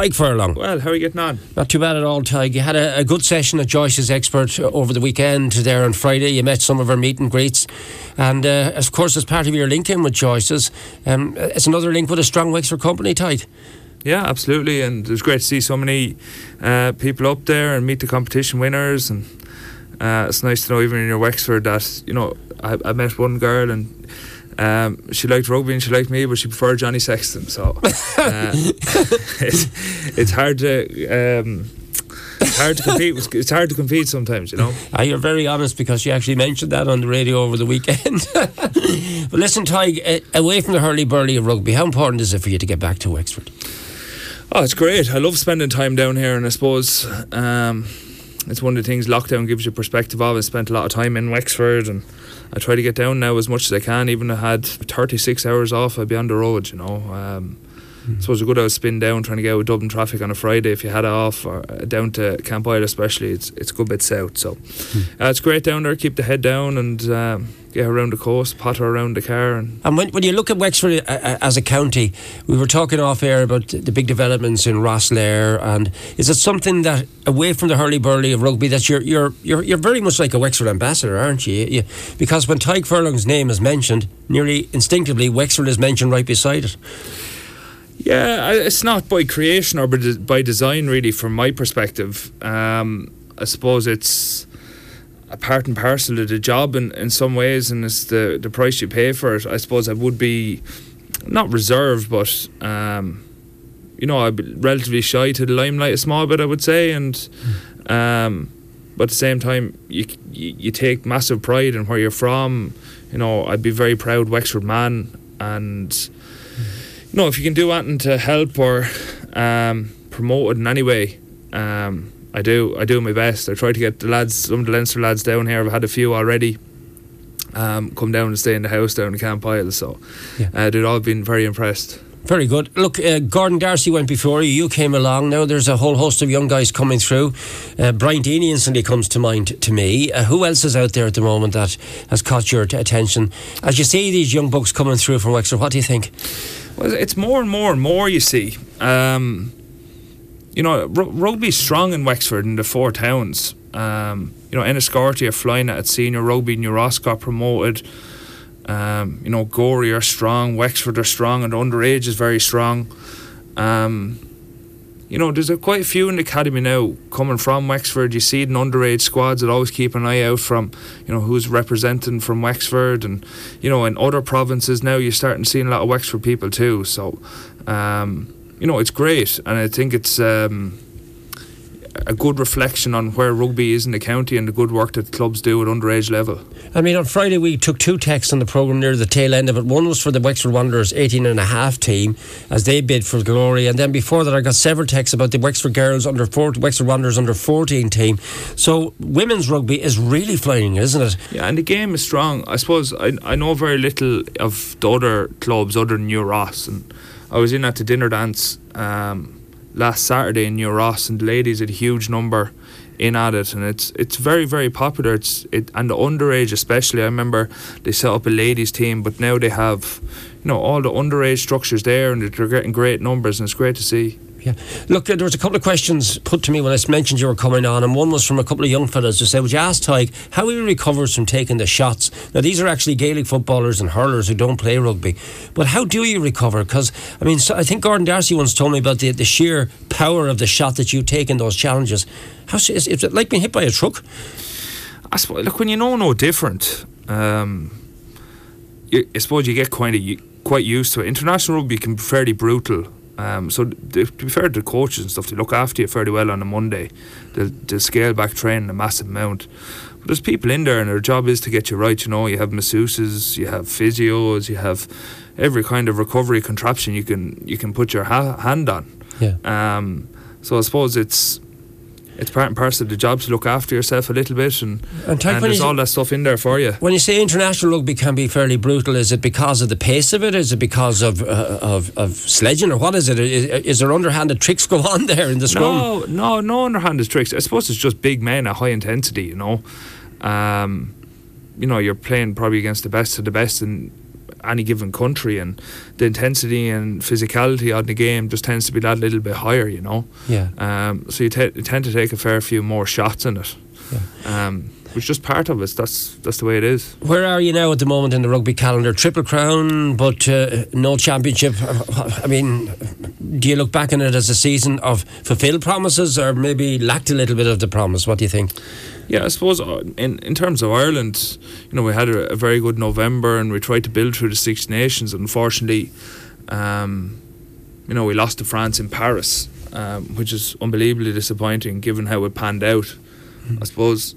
Tadhg Furlong. Well, how are you getting on? Not too bad at all, Tadhg. You had a, a, good session at Joyce's Expert over the weekend there on Friday. You met some of our meet and greets. And uh, of course, as part of your link in with Joyce's, um, it's another link with a strong Wexford company, Tadhg. Yeah, absolutely. And it was great to see so many uh, people up there and meet the competition winners. And uh, it's nice to know, even in your Wexford, that, you know, I, I met one girl and um, she liked rugby and she liked me, but she preferred Johnny Sexton. So uh, it's, it's hard to. Um, hard to compete. It's hard to compete sometimes, you know. Ah, you're very honest because you actually mentioned that on the radio over the weekend. but listen, Ty, away from the hurly burly of rugby, how important is it for you to get back to Wexford? Oh, it's great. I love spending time down here, and I suppose um, it's one of the things lockdown gives you perspective of. I spent a lot of time in Wexford and I try to get down now as much as I can. Even I had 36 hours off, I'd be on the road, you know. Um, mm. I suppose a good hour spin down trying to get out of Dublin traffic on a Friday if you had it off, or uh, down to Campile especially, it's it's a good bit south. So mm. uh, it's great down there, keep the head down and um, get around the coast, potter around the car. And, and when, when you look at Wexford uh, uh, as a county, we were talking off air about the big developments in Rosslare, and is it something that away from the hurly burly of rugby that you're you're you're you're very much like a Wexford ambassador, aren't you? you because when Tadhg Furlong's name is mentioned, nearly instinctively Wexford is mentioned right beside it. Yeah, it's not by creation or by design, really, from my perspective. Um, I suppose it's a part and parcel of the job in, in some ways, and it's the, the price you pay for it. I suppose I would be not reserved, but um, you know, I'd be relatively shy to the limelight a small bit, I would say, and um, but at the same time, you, you, you take massive pride in where you're from. You know, I'd be very proud Wexford man, and know, if you can do anything to help or um, promote it in any way. Um, I do. I do my best. I try to get the lads, some of the Leinster lads down here. I've had a few already. Um, come down and stay in the house down in Campile. So yeah. uh, they've all been very impressed. Very good. Look, uh, Gordon Darcy went before you. You came along. Now there's a whole host of young guys coming through. Uh, Brian Deeny instantly comes to mind to me. Uh, who else is out there at the moment that has caught your t- attention? As you see these young bucks coming through from Wexford, what do you think? Well, it's more and more and more. You see. Um, you know, r- rugby's strong in Wexford in the four towns. Um, you know, Enniscorthy are flying at senior rugby. New Ross got promoted. Um, you know, Gorey are strong. Wexford are strong, and underage is very strong. Um, you know, there's a, quite a few in the academy now coming from Wexford. You see it in underage squads that always keep an eye out from, you know, who's representing from Wexford, and you know, in other provinces now you're starting to see a lot of Wexford people too. So, um, you know, it's great, and I think it's um, a good reflection on where rugby is in the county and the good work that clubs do at underage level. I mean, on Friday we took two texts on the programme near the tail end of it. One was for the Wexford Wanderers 18 and a half team as they bid for glory, and then before that I got several texts about the Wexford Girls under four, Wexford Wanderers under 14 team. So women's rugby is really flying, isn't it? Yeah, and the game is strong. I suppose I, I know very little of the other clubs other than New Ross and I was in at the dinner dance um, last Saturday in New Ross, and the ladies had a huge number in at it, and it's it's very very popular. It's it and the underage especially. I remember they set up a ladies team, but now they have you know all the underage structures there, and they're getting great numbers, and it's great to see. Yeah. Look, there was a couple of questions put to me when I mentioned you were coming on, and one was from a couple of young fellas who said, Would you ask Tadhg how he recovers from taking the shots? Now, these are actually Gaelic footballers and hurlers who don't play rugby. But how do you recover? Because, I mean, so I think Gordon Darcy once told me about the, the sheer power of the shot that you take in those challenges. How is, it like being hit by a truck? I suppose, look, when you know no different, um, you, I suppose you get kind of quite used to it. International rugby can be fairly brutal um, so to be fair to the coaches and stuff, they look after you fairly well on a Monday. They they scale back training a massive amount. But there's people in there, and their job is to get you right. You know, you have masseuses, you have physios, you have every kind of recovery contraption you can you can put your ha- hand on. Yeah. Um, so I suppose it's it's part and parcel of the job to look after yourself a little bit, and, and, and there's all that stuff in there for you. When you say international rugby can be fairly brutal, is it because of the pace of it? Is it because of uh, of, of sledging, or what is it? Is, is, there underhanded tricks go on there in the scrum? No, no, no underhanded tricks. I suppose it's just big men at high intensity. You know, um, you know, you're playing probably against the best of the best, and any given country, and the intensity and physicality on the game just tends to be that little bit higher, you know. Yeah. Um, so you, te- you tend to take a fair few more shots in it. Um, is just part of it. That's that's the way it is. Where are you now at the moment in the rugby calendar? Triple crown, but uh, no championship. I mean, do you look back on it as a season of fulfilled promises, or maybe lacked a little bit of the promise? What do you think? Yeah, I suppose uh, in in terms of Ireland, you know, we had a, a very good November, and we tried to build through the Six Nations. Unfortunately, um, you know, we lost to France in Paris, um, which is unbelievably disappointing given how it panned out. I suppose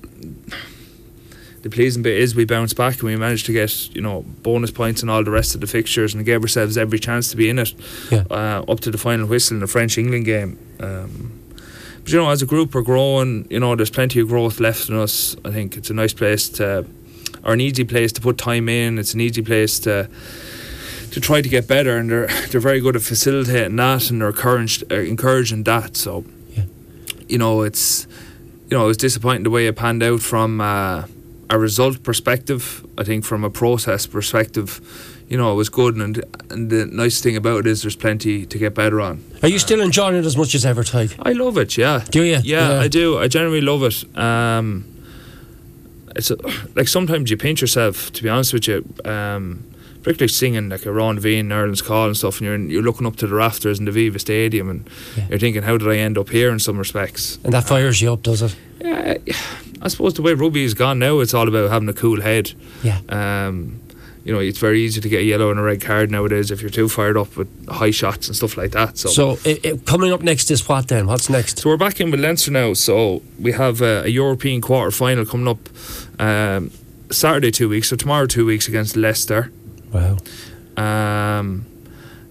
the pleasing bit is we bounced back and we managed to get you know bonus points and all the rest of the fixtures and gave ourselves every chance to be in it Yeah. uh, up to the final whistle in the French England game. Um, but you know, as a group, we're growing. You know, there's plenty of growth left in us. I think it's a nice place to, or an easy place to put time in. It's an easy place to to try to get better, and they're they're very good at facilitating that, and they're encouraged, uh, encouraging that. So, Yeah. you know, it's you know, it was disappointing the way it panned out from uh, a result perspective. I think from a process perspective, you know, it was good, and and the nice thing about it is there's plenty to get better on. Are you still enjoying it as much as ever, Tadhg? I love it. Yeah. Do you? Yeah, I do. I generally love it. Um, it's a, like sometimes you pinch yourself. To be honest with you, um, particularly singing like Amhrán na bhFiann, Ireland's Call and stuff, and you're you're looking up to the rafters in the Aviva Stadium, and Yeah. you're thinking, how did I end up here? In some respects, And that fires you up, does it? yeah, I suppose the way rugby is gone now, it's all about having a cool head. Yeah. Um, you know, it's very easy to get a yellow and a red card nowadays if you're too fired up with high shots and stuff like that. So, So, i i coming up next is what then? What's next? So we're back in with Leinster now. So we have uh, a European quarter final coming up um, Saturday two weeks. So tomorrow two weeks against Leicester, Wow. um,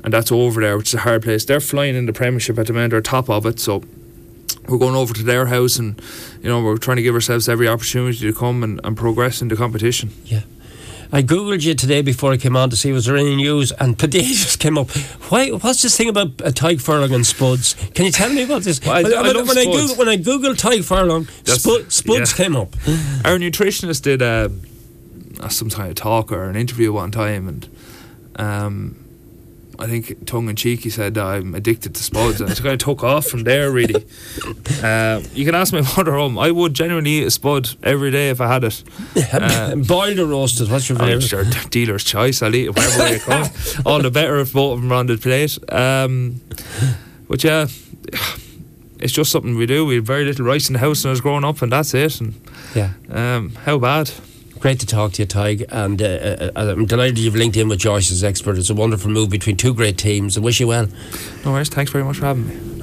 and that's over there, which is a hard place. They're flying in the Premiership at the moment. They're top of it. So we're going over to their house, and you know we're trying to give ourselves every opportunity to come and, and progress in the competition. Yeah I googled you today before I came on to see was there any news, and potatoes came up. Why? What's this thing about uh, Tadhg Furlong and Spuds? Can you tell me about this? Well, I- when, I when- love when I Spuds. Google, when I googled Tadhg Furlong, That's- Spuds yeah. came up. Our nutritionist did a, a some kind of talk or an interview one time, and um, I think tongue in cheek he said I'm addicted to spuds, and it kind of took off from there. Really, uh, you can ask my mother home. I would genuinely eat a spud every day if I had it. Uh, Boiled or roasted? What's your favourite? sure dealer's choice. I'll eat it wherever way it comes. All the better if both of them are on the plate. Um, but yeah. It's just something we do. We had very little rice in the house when I was growing up, and that's it. And Yeah. um, how bad? Great to talk to you, Tig, and uh, uh, I'm delighted you've linked in with Joyce as expert. It's a wonderful move between two great teams. I wish you well. No worries. Thanks very much for having me.